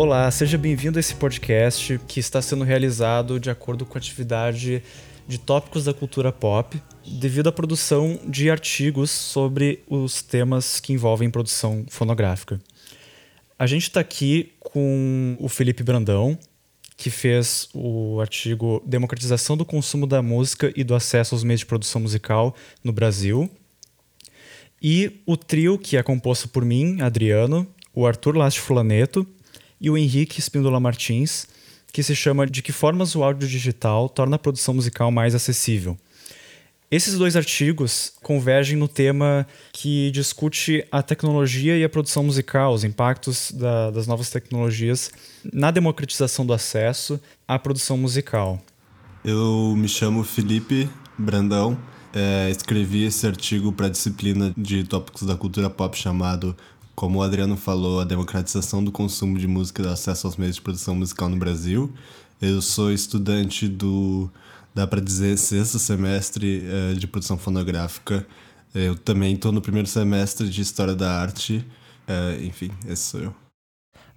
Olá, seja bem-vindo a esse podcast que está sendo realizado de acordo com a atividade de tópicos da cultura pop, devido à produção de artigos sobre os temas que envolvem produção fonográfica. A gente está aqui com o Felipe Brandão, que fez o artigo Democratização do consumo da música e do acesso aos meios de produção musical no Brasil. E o trio, que é composto por mim, Adriano, o Arthur Last Fulaneto e o Henrique Espíndola Martins, que se chama De que formas o áudio digital torna a produção musical mais acessível. Esses dois artigos convergem no tema que discute a tecnologia e a produção musical, os impactos da, das novas tecnologias na democratização do acesso à produção musical. Eu me chamo Felipe Brandão, é, escrevi esse artigo para a disciplina de tópicos da cultura pop chamado como o Adriano falou, a democratização do consumo de música e do acesso aos meios de produção musical no Brasil. Eu sou estudante do, dá para dizer, sexto semestre uh, de produção fonográfica. Eu também estou no primeiro semestre de História da Arte. Uh, enfim, esse sou eu.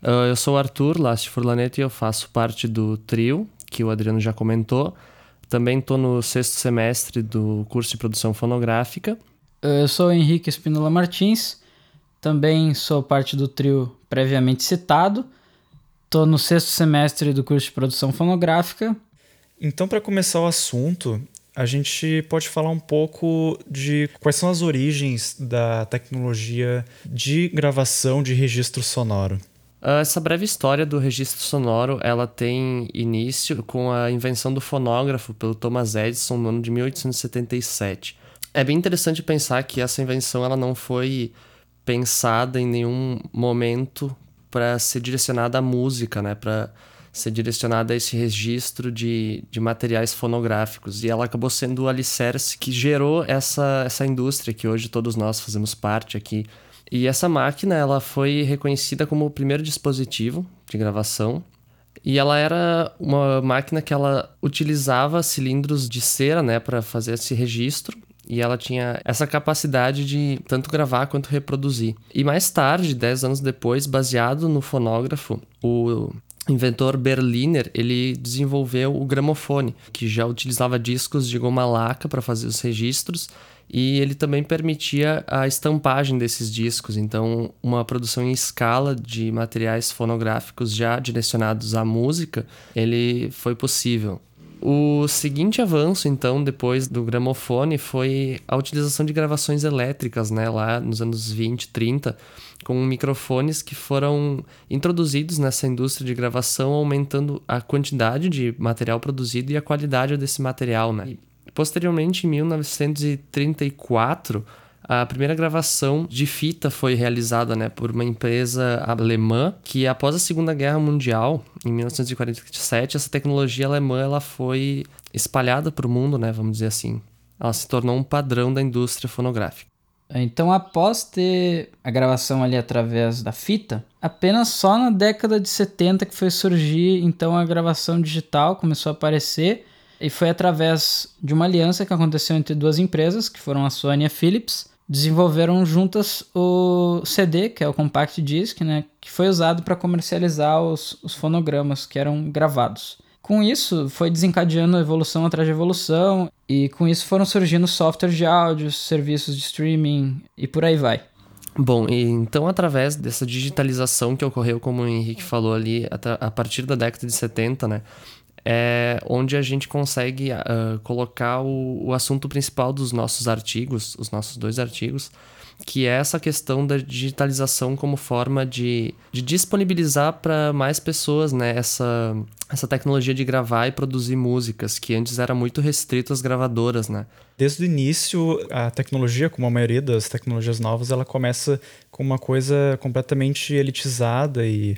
Uh, eu sou o Arthur Last Furlaneto e eu faço parte do trio, que o Adriano já comentou. Também estou no sexto semestre do curso de produção fonográfica. Eu sou o Henrique Espinola Martins também sou parte do trio previamente citado. Estou no sexto semestre do curso de produção fonográfica. Então, para começar o assunto, a gente pode falar um pouco de quais são as origens da tecnologia de gravação de registro sonoro. Ah, essa breve história do registro sonoro, ela tem início com a invenção do fonógrafo pelo Thomas Edison no ano de 1877. É bem interessante pensar que essa invenção ela não foi pensada em nenhum momento para ser direcionada à música, né? Para ser direcionada a esse registro de, de materiais fonográficos. E ela acabou sendo o alicerce que gerou essa, essa indústria que hoje todos nós fazemos parte aqui. E essa máquina ela foi reconhecida como o primeiro dispositivo de gravação. E ela era uma máquina que ela utilizava cilindros de cera, né, para fazer esse registro. E ela tinha essa capacidade de tanto gravar quanto reproduzir. E mais tarde, 10 anos depois, baseado no fonógrafo, o inventor Berliner, ele desenvolveu o gramofone, que já utilizava discos de goma laca para fazer os registros e ele também permitia a estampagem desses discos, então uma produção em escala de materiais fonográficos já direcionados à música, ele foi possível. O seguinte avanço, então, depois do gramofone, foi a utilização de gravações elétricas, né, lá nos anos 20, 30, com microfones que foram introduzidos nessa indústria de gravação, aumentando a quantidade de material produzido e a qualidade desse material, né. Posteriormente, em 1934, a primeira gravação de fita foi realizada né, por uma empresa alemã que, após a Segunda Guerra Mundial, em 1947, essa tecnologia alemã ela foi espalhada para o mundo, né, vamos dizer assim. Ela se tornou um padrão da indústria fonográfica. Então, após ter a gravação ali através da fita, apenas só na década de 70 que foi surgir então a gravação digital, começou a aparecer, e foi através de uma aliança que aconteceu entre duas empresas, que foram a Sony e a Philips, desenvolveram juntas o CD, que é o compact disc, né, que foi usado para comercializar os, os fonogramas que eram gravados. Com isso, foi desencadeando evolução atrás de evolução, e com isso foram surgindo softwares de áudio, serviços de streaming e por aí vai. Bom, e então através dessa digitalização que ocorreu, como o Henrique falou ali, a partir da década de 70, né, é onde a gente consegue uh, colocar o, o assunto principal dos nossos artigos, os nossos dois artigos, que é essa questão da digitalização como forma de, de disponibilizar para mais pessoas né, essa, essa tecnologia de gravar e produzir músicas, que antes era muito restrito às gravadoras. Né? Desde o início, a tecnologia, como a maioria das tecnologias novas, ela começa com uma coisa completamente elitizada e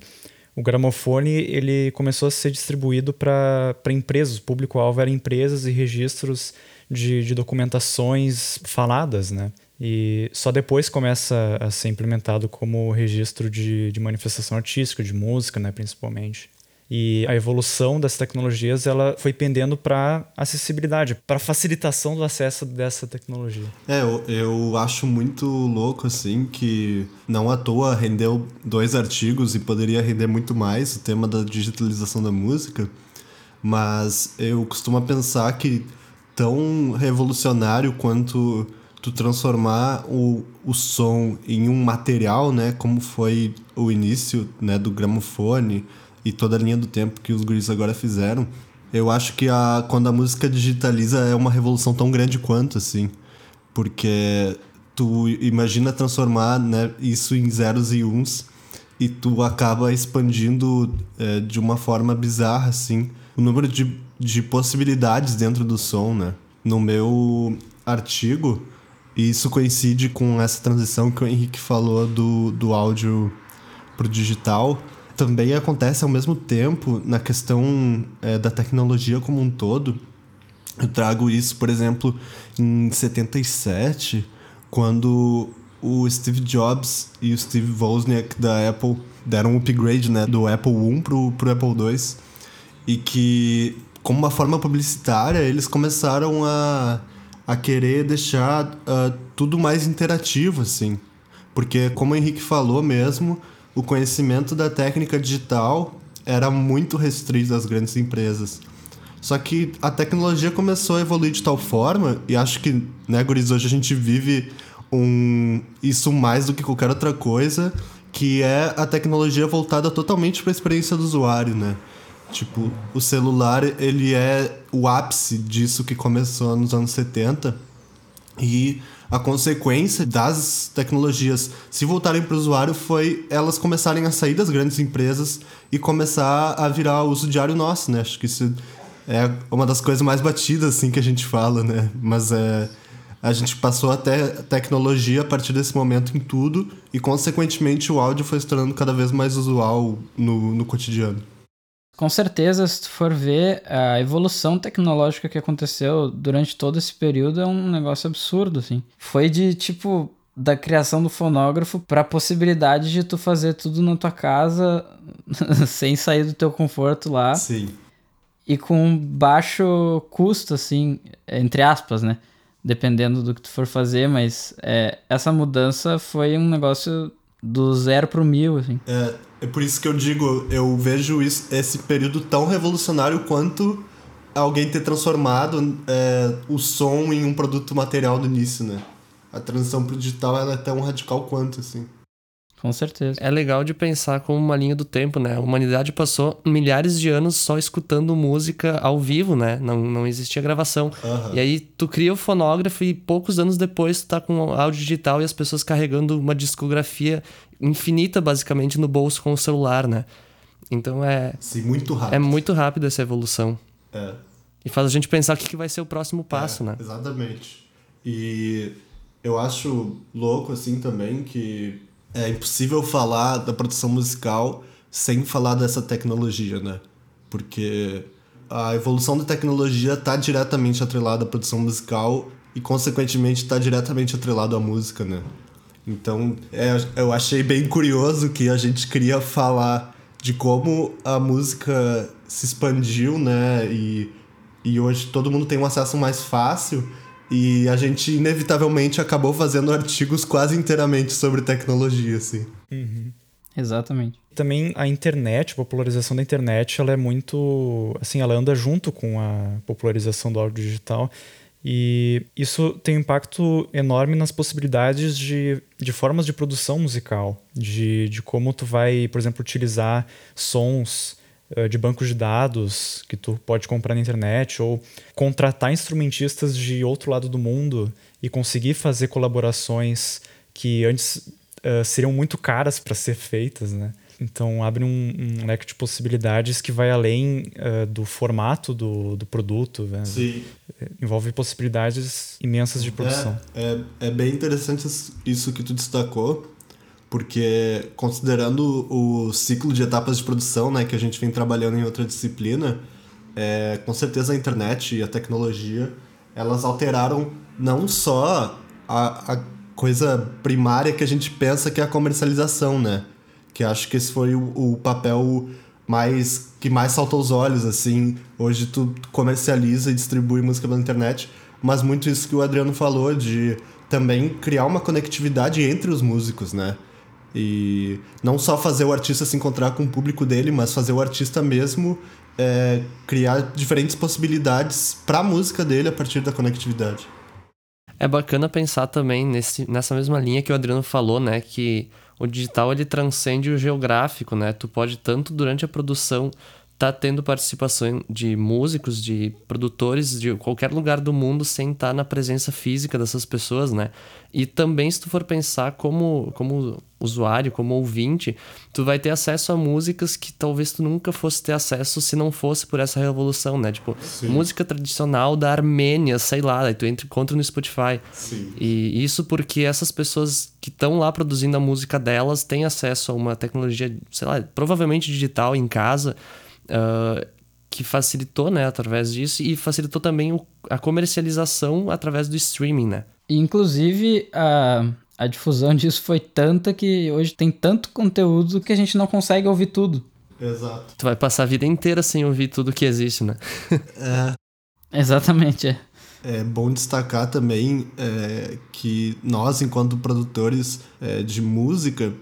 o gramofone ele começou a ser distribuído para empresas, o público-alvo era empresas e registros de, de documentações faladas, né? E só depois começa a ser implementado como registro de, de manifestação artística, de música, né, principalmente. E a evolução das tecnologias ela foi pendendo para acessibilidade, para facilitação do acesso dessa tecnologia. É, eu, eu acho muito louco assim que não à toa rendeu dois artigos e poderia render muito mais o tema da digitalização da música, mas eu costumo pensar que tão revolucionário quanto tu transformar o, o som em um material, né, como foi o início, né, do gramofone, e toda a linha do tempo que os guris agora fizeram. Eu acho que a, quando a música digitaliza é uma revolução tão grande quanto, assim. Porque tu imagina transformar né, isso em zeros e uns e tu acaba expandindo é, de uma forma bizarra, assim, o número de, de possibilidades dentro do som, né? No meu artigo, e isso coincide com essa transição que o Henrique falou do, do áudio pro digital, também acontece ao mesmo tempo na questão é, da tecnologia como um todo. Eu trago isso, por exemplo, em 77, quando o Steve Jobs e o Steve Wozniak da Apple deram um upgrade né, do Apple I pro, pro Apple II. E que, como uma forma publicitária, eles começaram a, a querer deixar uh, tudo mais interativo, assim. Porque, como o Henrique falou mesmo, o conhecimento da técnica digital era muito restrito às grandes empresas. Só que a tecnologia começou a evoluir de tal forma, e acho que, né, Guris, hoje a gente vive um, isso mais do que qualquer outra coisa, que é a tecnologia voltada totalmente para a experiência do usuário, né? Tipo, o celular, ele é o ápice disso que começou nos anos 70. E a consequência das tecnologias se voltarem para o usuário foi elas começarem a sair das grandes empresas e começar a virar uso diário nosso, né? Acho que isso é uma das coisas mais batidas assim que a gente fala, né? Mas é a gente passou até tecnologia a partir desse momento em tudo e consequentemente o áudio foi se tornando cada vez mais usual no, no cotidiano. Com certeza, se tu for ver, a evolução tecnológica que aconteceu durante todo esse período é um negócio absurdo, assim. Foi de, tipo, da criação do fonógrafo para a possibilidade de tu fazer tudo na tua casa sem sair do teu conforto lá. Sim. E com baixo custo, assim, entre aspas, né? Dependendo do que tu for fazer, mas é, essa mudança foi um negócio do zero pro mil, assim. É, é por isso que eu digo, eu vejo isso, esse período tão revolucionário quanto alguém ter transformado é, o som em um produto material no início, né? A transição pro digital ela é tão radical quanto, assim. Com certeza. É legal de pensar como uma linha do tempo, né? A humanidade passou milhares de anos só escutando música ao vivo, né? Não, não existia gravação. Uhum. E aí tu cria o fonógrafo e poucos anos depois tu tá com áudio digital e as pessoas carregando uma discografia infinita, basicamente, no bolso com o celular, né? Então é. Sim, muito rápido. É muito rápido essa evolução. É. E faz a gente pensar o que, que vai ser o próximo passo, é, né? Exatamente. E eu acho louco, assim, também, que é impossível falar da produção musical sem falar dessa tecnologia, né? Porque a evolução da tecnologia está diretamente atrelada à produção musical e, consequentemente, está diretamente atrelado à música, né? Então, é, eu achei bem curioso que a gente queria falar de como a música se expandiu, né? E, e hoje todo mundo tem um acesso mais fácil. E a gente, inevitavelmente, acabou fazendo artigos quase inteiramente sobre tecnologia, assim. Uhum. Exatamente. Também a internet, a popularização da internet, ela é muito. Assim, ela anda junto com a popularização do áudio digital. E isso tem um impacto enorme nas possibilidades de, de formas de produção musical, de, de como tu vai, por exemplo, utilizar sons uh, de bancos de dados que tu pode comprar na internet ou contratar instrumentistas de outro lado do mundo e conseguir fazer colaborações que antes uh, seriam muito caras para ser feitas, né? Então abre um, um, leque de possibilidades que vai além uh, do formato do, do produto. Né? Sim. Envolve possibilidades imensas de produção. É, é, é, bem interessante isso que tu destacou, porque considerando o ciclo de etapas de produção né, que a gente vem trabalhando em outra disciplina, é, com certeza a internet e a tecnologia elas alteraram não só a, a coisa primária que a gente pensa que é a comercialização, né? que acho que esse foi o, o papel mais que mais saltou os olhos, assim. Hoje tu comercializa e distribui música pela internet, mas muito isso que o Adriano falou de também criar uma conectividade entre os músicos, né? E não só fazer o artista se encontrar com o público dele, mas fazer o artista mesmo é, criar diferentes possibilidades para a música dele a partir da conectividade. É bacana pensar também nesse, nessa mesma linha que o Adriano falou, né? Que o digital ele transcende o geográfico, né? Tu pode tanto durante a produção tá tendo participação de músicos, de produtores de qualquer lugar do mundo sem estar tá na presença física dessas pessoas, né? E também se tu for pensar como, como usuário, como ouvinte, tu vai ter acesso a músicas que talvez tu nunca fosse ter acesso se não fosse por essa revolução, né? Tipo, Sim. música tradicional da Armênia, sei lá, tu entra, encontra no Spotify. Sim. E isso porque essas pessoas que estão lá produzindo a música delas têm acesso a uma tecnologia, sei lá, provavelmente digital em casa, uh, que facilitou, né, através disso, e facilitou também o, a comercialização através do streaming, né? Inclusive, a, a difusão disso foi tanta que hoje tem tanto conteúdo que a gente não consegue ouvir tudo. Exato. Tu vai passar a vida inteira sem ouvir tudo que existe, né? é. Exatamente, é. É bom destacar também é, que nós, enquanto produtores é, de música,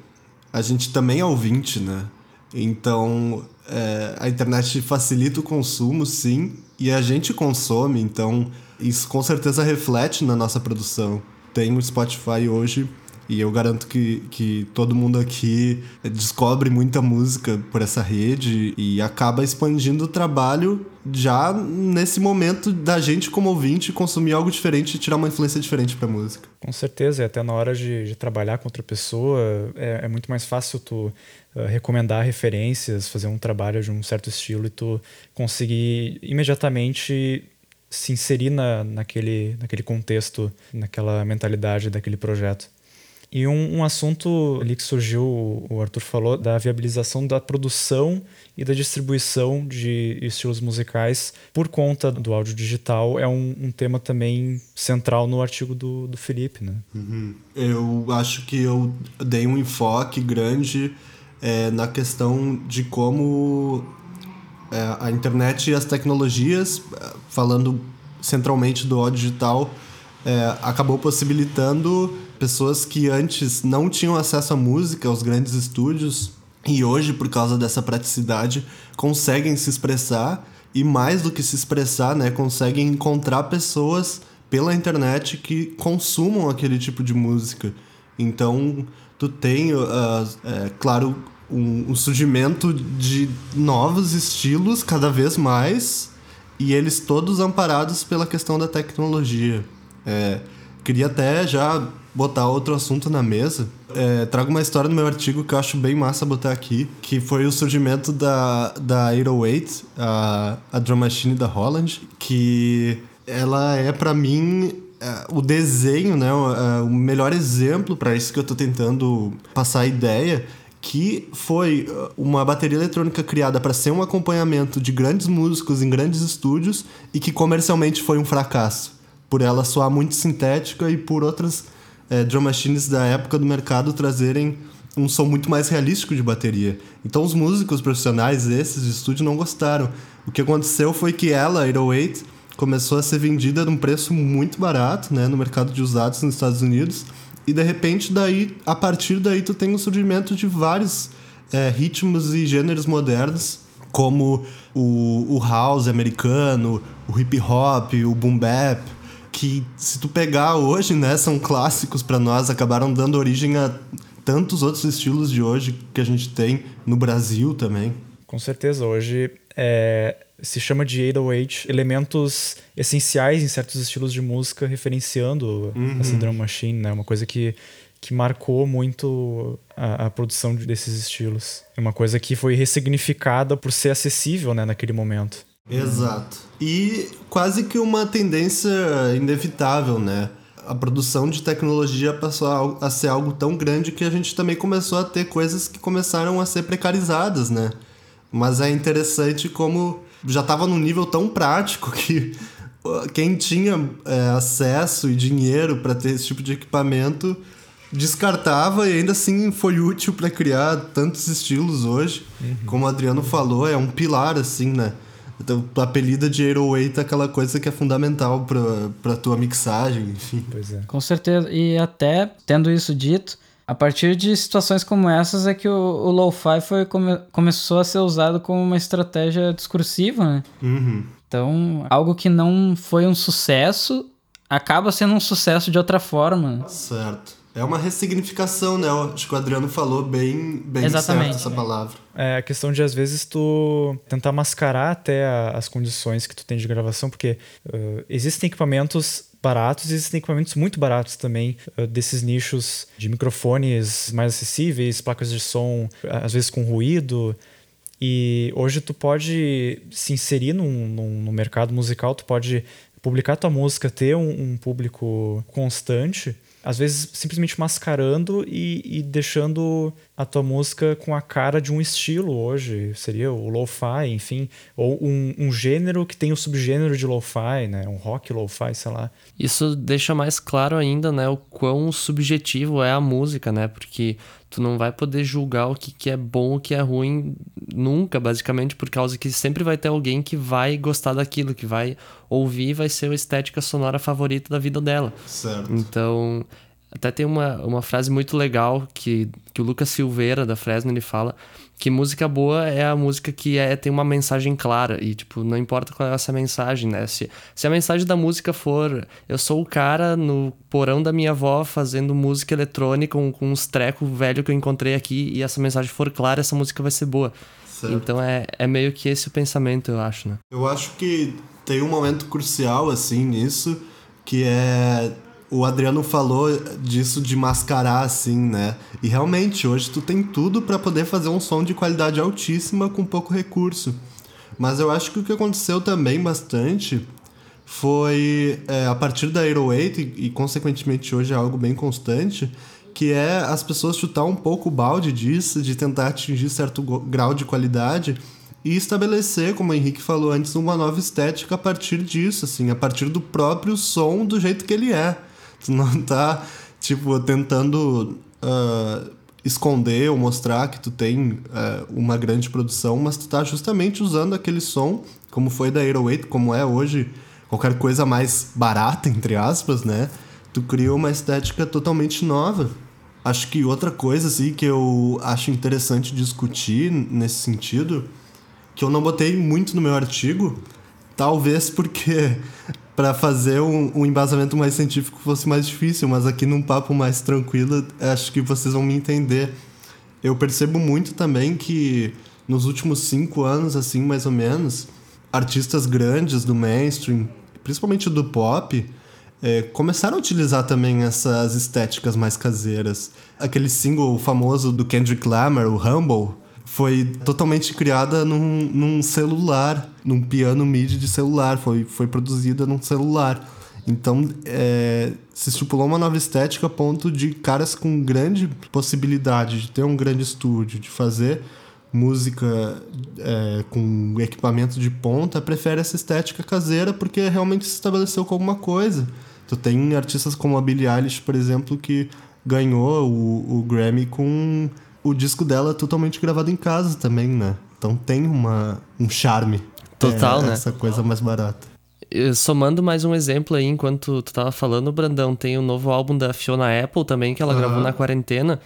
a gente também é ouvinte, né? Então, é, a internet facilita o consumo, sim, e a gente consome, então isso com certeza reflete na nossa produção. Tem o Spotify hoje e eu garanto que, que todo mundo aqui descobre muita música por essa rede e acaba expandindo o trabalho já nesse momento da gente como ouvinte consumir algo diferente e tirar uma influência diferente pra música. Com certeza, e até na hora de, de trabalhar com outra pessoa é, é muito mais fácil tu uh, recomendar referências, fazer um trabalho de um certo estilo e tu conseguir imediatamente se inserir na, naquele, naquele contexto, naquela mentalidade daquele projeto. E um, um, assunto ali que surgiu, o Arthur falou, da viabilização da produção e da distribuição de estilos musicais por conta do áudio digital é um, um tema também central no artigo do, do Felipe, né? Uhum. Eu acho que eu dei um enfoque grande é, na questão de como é, a internet e as tecnologias, falando centralmente do áudio digital, é, acabou possibilitando pessoas que antes não tinham acesso à música, aos grandes estúdios, e hoje, por causa dessa praticidade, conseguem se expressar e mais do que se expressar, né, conseguem encontrar pessoas pela internet que consumam aquele tipo de música. Então, tu tem, uh, é, claro, um, um surgimento de novos estilos cada vez mais e eles todos amparados pela questão da tecnologia. É, queria até já botar outro assunto na mesa. É, trago uma história no meu artigo que eu acho bem massa botar aqui, que foi o surgimento da, da 808, a, a drum machine da Holland, que ela é para mim é, o desenho, né, o, é, melhor exemplo para isso que eu tô tentando passar a ideia, que foi uh, uma bateria eletrônica criada para ser um acompanhamento de grandes músicos em grandes estúdios e que comercialmente foi um fracasso, por ela soar muito sintética e por outras é, drum machines da época do mercado trazerem um som muito mais realístico de bateria. Então os músicos profissionais esses de estúdio não gostaram. O que aconteceu foi que ela, 808, começou a ser vendida num preço muito barato, né, no mercado de usados nos Estados Unidos. E de repente daí, a partir daí tu tem o surgimento de vários é, ritmos e gêneros modernos, como o, o house americano, o hip hop, o boom bap, que se tu pegar hoje, né, são clássicos para nós, acabaram dando origem a tantos outros estilos de hoje que a gente tem no Brasil também. Com certeza, hoje é, se chama de 808 elementos essenciais em certos estilos de música, referenciando uhum. essa drum machine, né? Uma coisa que, que marcou muito a, a, produção desses estilos. É uma coisa que foi ressignificada por ser acessível, né, naquele momento. Exato. E quase que uma tendência inevitável, né? A produção de tecnologia passou a ser algo tão grande que a gente também começou a ter coisas que começaram a ser precarizadas, né? Mas é interessante como já estava num nível tão prático que quem tinha é, acesso e dinheiro para ter esse tipo de equipamento descartava e ainda assim foi útil para criar tantos estilos hoje. Uhum. Como o Adriano falou, é um pilar, assim, né? Então, a apelida de 808 é aquela coisa que é fundamental pra, pra tua mixagem, enfim. Pois é. Com certeza. E até, tendo isso dito, a partir de situações como essas é que o, o lo-fi come, começou a ser usado como uma estratégia discursiva, né? Uhum. Então, algo que não foi um sucesso acaba sendo um sucesso de outra forma. Certo. É uma ressignificação, né? Acho que o Adriano falou bem, bem Exatamente. certo essa palavra. É a questão de, às vezes, tu tentar mascarar até as condições que tu tem de gravação, porque uh, existem equipamentos baratos e existem equipamentos muito baratos também uh, desses nichos de microfones mais acessíveis, placas de som, às vezes com ruído. E hoje tu pode se inserir num, num, no mercado musical, tu pode publicar tua música, ter um, um público constante às vezes simplesmente mascarando e, e, deixando a tua música com a cara de um estilo hoje. Seria o lo-fi, enfim. Ou um, um, gênero que tem o subgênero de lo-fi, né? Um rock lo-fi, sei lá. Isso deixa mais claro ainda, né? O quão subjetivo é a música, né? Porque tu não vai poder julgar o que, que é bom o que é ruim nunca, basicamente, por causa que sempre vai ter alguém que vai gostar daquilo, que vai ouvir e vai ser a estética sonora favorita da vida dela. Certo. Então, até tem uma, uma frase muito legal que, que o Lucas Silveira, da Fresno, ele fala que música boa é a música que é, tem uma mensagem clara e, tipo, não importa qual é essa mensagem, né? Se, se a mensagem da música for eu sou o cara no porão da minha avó fazendo música eletrônica com, com uns trecos velho que eu encontrei aqui e essa mensagem for clara, essa música vai ser boa. Certo. Então é, é meio que esse o pensamento, eu acho, né? Eu acho que tem um momento crucial, assim, nisso, que é o Adriano falou disso de mascarar, assim, né? E realmente, hoje tu tem tudo para poder fazer um som de qualidade altíssima com pouco recurso. Mas eu acho que o que aconteceu também bastante foi é, a partir da 808 e, e consequentemente hoje é algo bem constante, que é as pessoas chutar um pouco o balde disso, de tentar atingir certo grau de qualidade e estabelecer, como o Henrique falou antes, uma nova estética a partir disso, assim, a partir do próprio som do jeito que ele é. Tu não tá, tipo, tentando uh, esconder ou mostrar que tu tem uh, uma grande produção, mas tu tá justamente usando aquele som, como foi da 808, como é hoje qualquer coisa mais barata, entre aspas, né? Tu criou uma estética totalmente nova. Acho que outra coisa, assim, que eu acho interessante discutir nesse sentido, que eu não botei muito no meu artigo, talvez porque para fazer um, um, embasamento mais científico fosse mais difícil, mas aqui num papo mais tranquilo, acho que vocês vão me entender. Eu percebo muito também que nos últimos cinco anos, assim, mais ou menos, artistas grandes do mainstream, principalmente do pop, é, começaram a utilizar também essas estéticas mais caseiras. Aquele single famoso do Kendrick Lamar, o Humble, foi totalmente criada num, num celular, num piano MIDI de celular, foi, foi produzida num celular. Então, é, se estipulou uma nova estética a ponto de caras com grande possibilidade de ter um grande estúdio, de fazer música é, com equipamento de ponta, prefere essa estética caseira porque realmente se estabeleceu com alguma coisa. Tu tem artistas como a Billie Eilish, por exemplo, que ganhou o, o Grammy com o disco dela é totalmente gravado em casa também, né? Então tem uma, um charme. Total, é, né? Essa coisa mais barata. Somando mais um exemplo aí, enquanto tu tava falando, Brandão, tem o um novo álbum da Fiona Apple também, que ela gravou na quarentena.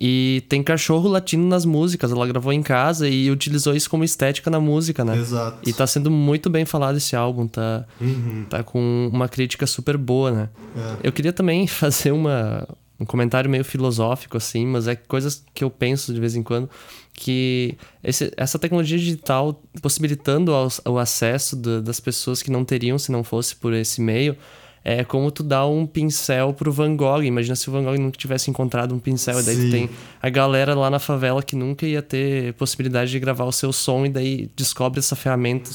E tem cachorro latino nas músicas. Ela gravou em casa e utilizou isso como estética na música, né? Exato. E tá sendo muito bem falado esse álbum, tá, uhum. tá com uma crítica super boa, né? É. Eu queria também fazer uma, um comentário meio filosófico, assim, mas é coisas que eu penso de vez em quando, que esse, essa tecnologia digital possibilitando o acesso do, das pessoas que não teriam se não fosse por esse meio, é como tu dá um pincel pro Van Gogh. Imagina se o Van Gogh nunca tivesse encontrado um pincel. E daí tu tem a galera lá na favela que nunca ia ter possibilidade de gravar o seu som e daí descobre essa ferramenta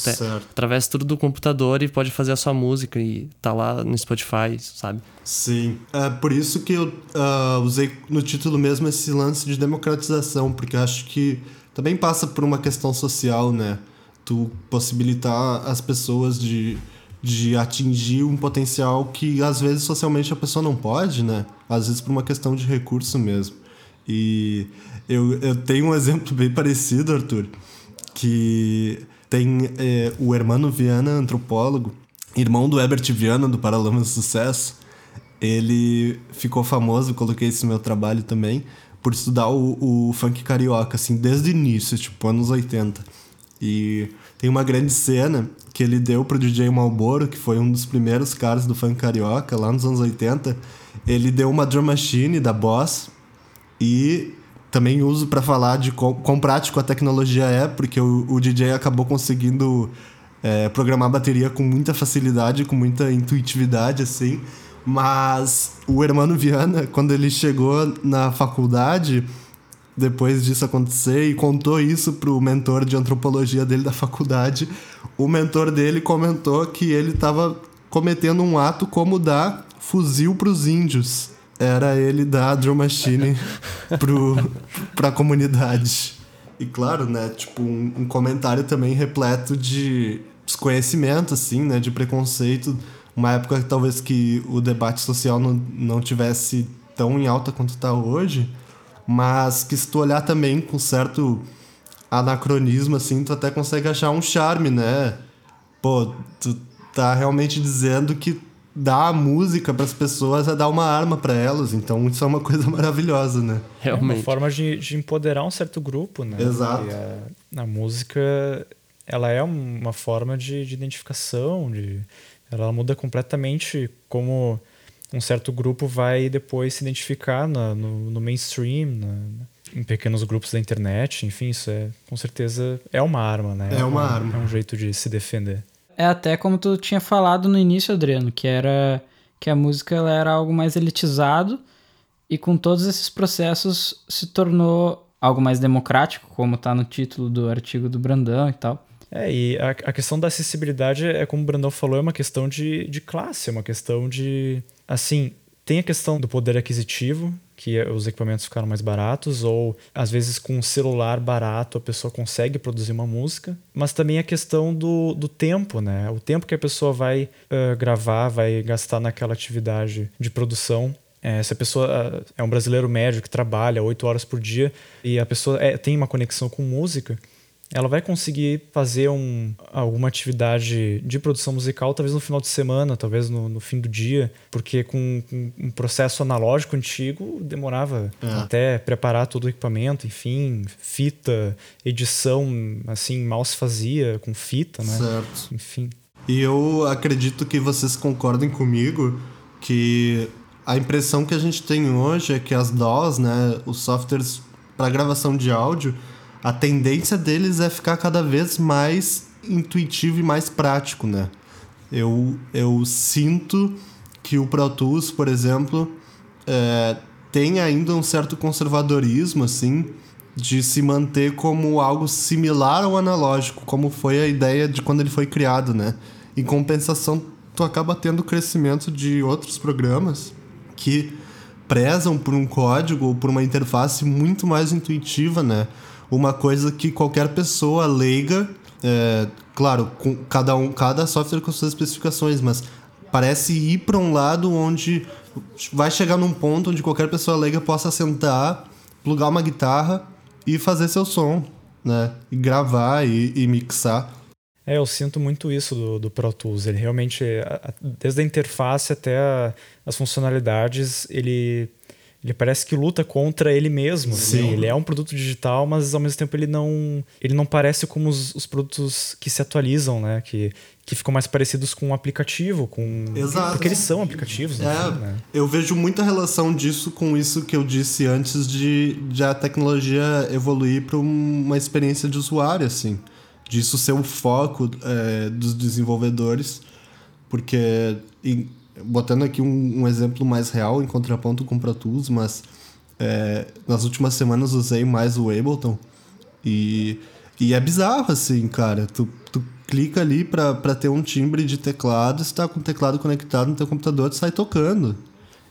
através tudo do computador e pode fazer a sua música e tá lá no Spotify, sabe? Sim. É por isso que eu uh, usei no título mesmo esse lance de democratização, porque acho que também passa por uma questão social, né? Tu possibilitar as pessoas de de atingir um potencial que às vezes socialmente a pessoa não pode, né? Às vezes por uma questão de recurso mesmo. E eu, eu tenho um exemplo bem parecido, Arthur, que tem é, o Hermano Viana, antropólogo, irmão do Herbert Viana, do Paralamas do Sucesso. Ele ficou famoso, coloquei isso no meu trabalho também, por estudar o, o funk carioca, assim, desde o início, tipo, anos 80. E tem uma grande cena que ele deu pro DJ Malboro, que foi um dos primeiros caras do funk carioca, lá nos anos 80. Ele deu uma drum machine da Boss e também uso para falar de quão, prático a tecnologia é, porque o, o DJ acabou conseguindo é, programar bateria com muita facilidade, com muita intuitividade, assim. Mas o Hermano Viana, quando ele chegou na faculdade, depois disso acontecer, e contou isso pro mentor de antropologia dele da faculdade, o mentor dele comentou que ele estava cometendo um ato como dar fuzil pros índios era ele dar a drum machine pro, pra comunidade. E claro, né, tipo, um, um, comentário também repleto de desconhecimento, assim, né, de preconceito. Uma época talvez que o debate social não, não tivesse tão em alta quanto está hoje, mas que se tu olhar também com certo anacronismo, assim, tu até consegue achar um charme, né? Pô, tu tá realmente dizendo que dar a música para as pessoas é dar uma arma para elas. Então isso é uma coisa maravilhosa, né? Realmente. É uma forma de, de empoderar um certo grupo, né? Exato. A, a, música, ela é uma forma de, de identificação, de, ela muda completamente como um certo grupo vai depois se identificar na, no, no mainstream, na, em pequenos grupos da internet, enfim, isso é com certeza é uma arma, né? É uma arma. É um jeito de se defender é até como tu tinha falado no início, Adriano, que era que a música ela era algo mais elitizado e com todos esses processos se tornou algo mais democrático, como está no título do artigo do Brandão e tal. É, e a, a questão da acessibilidade é como o Brandão falou, é uma questão de, de classe, é uma questão de. Assim, tem a questão do poder aquisitivo, que os equipamentos ficaram mais baratos, ou às vezes com um celular barato a pessoa consegue produzir uma música, mas também a questão do, do tempo, né? O tempo que a pessoa vai uh, gravar, vai gastar naquela atividade de produção. É, se a pessoa é um brasileiro médio que trabalha oito horas por dia e a pessoa é, tem uma conexão com música, ela vai conseguir fazer um, alguma atividade de produção musical, talvez no final de semana, talvez no, no fim do dia, porque com, com, um processo analógico antigo demorava é. até preparar todo o equipamento, enfim, fita, edição, assim, mal se fazia com fita, né? Certo. Enfim. E eu acredito que vocês concordem comigo que a impressão que a gente tem hoje é que as DAWs, né, os softwares para gravação de áudio, a tendência deles é ficar cada vez mais intuitivo e mais prático, né? Eu, eu sinto que o Pro Tools, por exemplo, é, tem ainda um certo conservadorismo, assim, de se manter como algo similar ao analógico, como foi a ideia de quando ele foi criado, né? Em compensação, tu acaba tendo crescimento de outros programas que prezam por um código ou por uma interface muito mais intuitiva, né? Uma coisa que qualquer pessoa leiga, é, claro, com cada um, cada software com suas especificações, mas parece ir para um lado onde vai chegar num ponto onde qualquer pessoa leiga possa sentar, plugar uma guitarra e fazer seu som, né? E gravar e, e mixar. É, eu sinto muito isso do, do Pro Tools. Ele realmente, desde a interface até a, as funcionalidades, ele ele parece que luta contra ele mesmo. Assim. Ele é um produto digital, mas ao mesmo tempo ele não, ele não parece como os, os produtos que se atualizam, né? Que, que ficam mais parecidos com um aplicativo, com Exato. porque eles são aplicativos. É, né? Eu vejo muita relação disso com isso que eu disse antes de, de a tecnologia evoluir para uma experiência de usuário, assim, disso ser o foco é, dos desenvolvedores, porque botando aqui um, um, exemplo mais real em contraponto com o Pro Tools, mas é, nas últimas semanas usei mais o Ableton e, e é bizarro assim, cara. Tu, tu clica ali para ter um timbre de teclado, está com o teclado conectado no teu computador, tu sai tocando.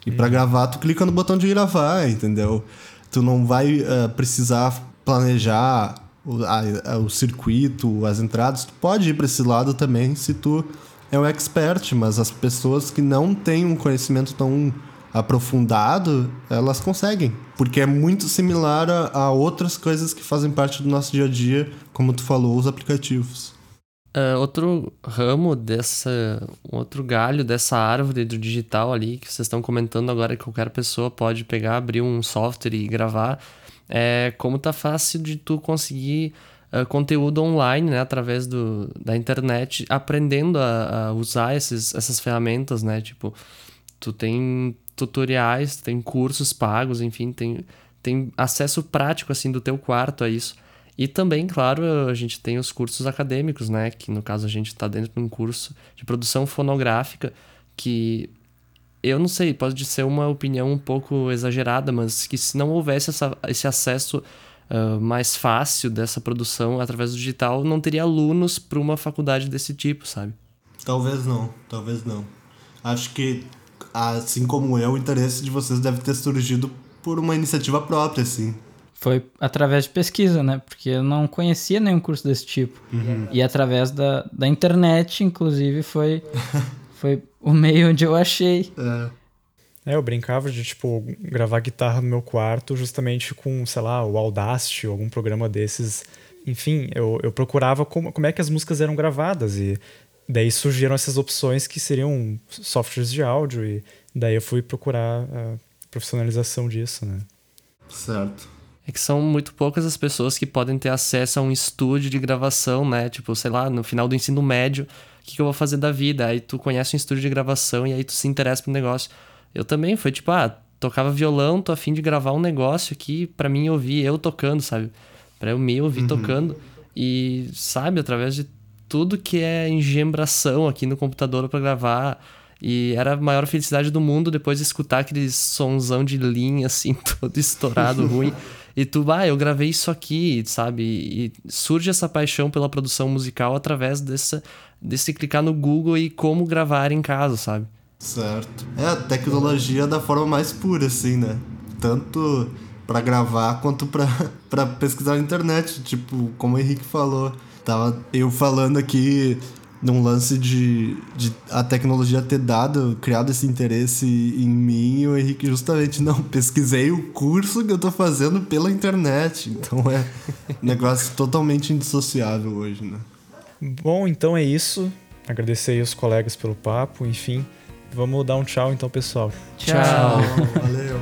E para uhum. gravar, tu clica no botão de gravar, entendeu? Tu não vai uh, precisar planejar o, a, a, o circuito, as entradas. Tu pode ir para esse lado também se tu é o expert, mas as pessoas que não têm um conhecimento tão aprofundado, elas conseguem. Porque é muito similar a, a outras coisas que fazem parte do nosso dia a dia, como tu falou, os aplicativos. Uh, outro ramo dessa. outro galho dessa árvore do digital ali, que vocês estão comentando agora que qualquer pessoa pode pegar, abrir um software e gravar, é como tá fácil de tu conseguir uh, conteúdo online, né, através do, da internet, aprendendo a, a usar esses, essas ferramentas, né? Tipo, tu tem tutoriais, tem cursos pagos, enfim, tem, tem acesso prático, assim, do teu quarto a isso. E também, claro, a gente tem os cursos acadêmicos, né? Que no caso a gente está dentro de um curso de produção fonográfica que eu não sei, pode ser uma opinião um pouco exagerada, mas que se não houvesse essa, esse acesso uh, mais fácil dessa produção através do digital, não teria alunos para uma faculdade desse tipo, sabe? Talvez não, talvez não. Acho que, assim como eu, o interesse de vocês deve ter surgido por uma iniciativa própria, assim. Foi através de pesquisa, né? Porque eu não conhecia nenhum curso desse tipo. Uhum. E através da, da internet, inclusive, foi, foi o meio onde eu achei. É. é, eu brincava de, tipo, gravar guitarra no meu quarto justamente com, sei lá, o Audacity ou algum programa desses. Enfim, eu, eu procurava como, como é que as músicas eram gravadas e daí surgiram essas opções que seriam softwares de áudio e daí eu fui procurar a profissionalização disso, né? Certo é que são muito poucas as pessoas que podem ter acesso a um estúdio de gravação, né? Tipo, sei lá, no final do ensino médio, o que, que eu vou fazer da vida? Aí tu conhece um estúdio de gravação e aí tu se interessa pro negócio. Eu também, foi tipo, ah, tocava violão, tô afim de gravar um negócio aqui para mim ouvir eu tocando, sabe? Pra eu me ouvir uhum. tocando. E, sabe, através de tudo que é engembração aqui no computador para gravar. E era a maior felicidade do mundo depois de escutar aquele sonzão de linha, assim, todo estourado, ruim. E tu, ah, eu gravei isso aqui, sabe? E surge essa paixão pela produção musical através dessa, desse clicar no Google e como gravar em casa, sabe? Certo. É a tecnologia da forma mais pura, assim, né? Tanto para gravar quanto para pesquisar na internet. Tipo, como o Henrique falou. Tava eu falando aqui num lance de, de a tecnologia ter dado, criado esse interesse em mim, e o Henrique justamente não pesquisei o curso que eu tô fazendo pela internet. Então é um negócio totalmente indissociável hoje, né? Bom, então é isso. Agradecer aí os colegas pelo papo, enfim. Vamos dar um tchau então, pessoal. Tchau. Valeu.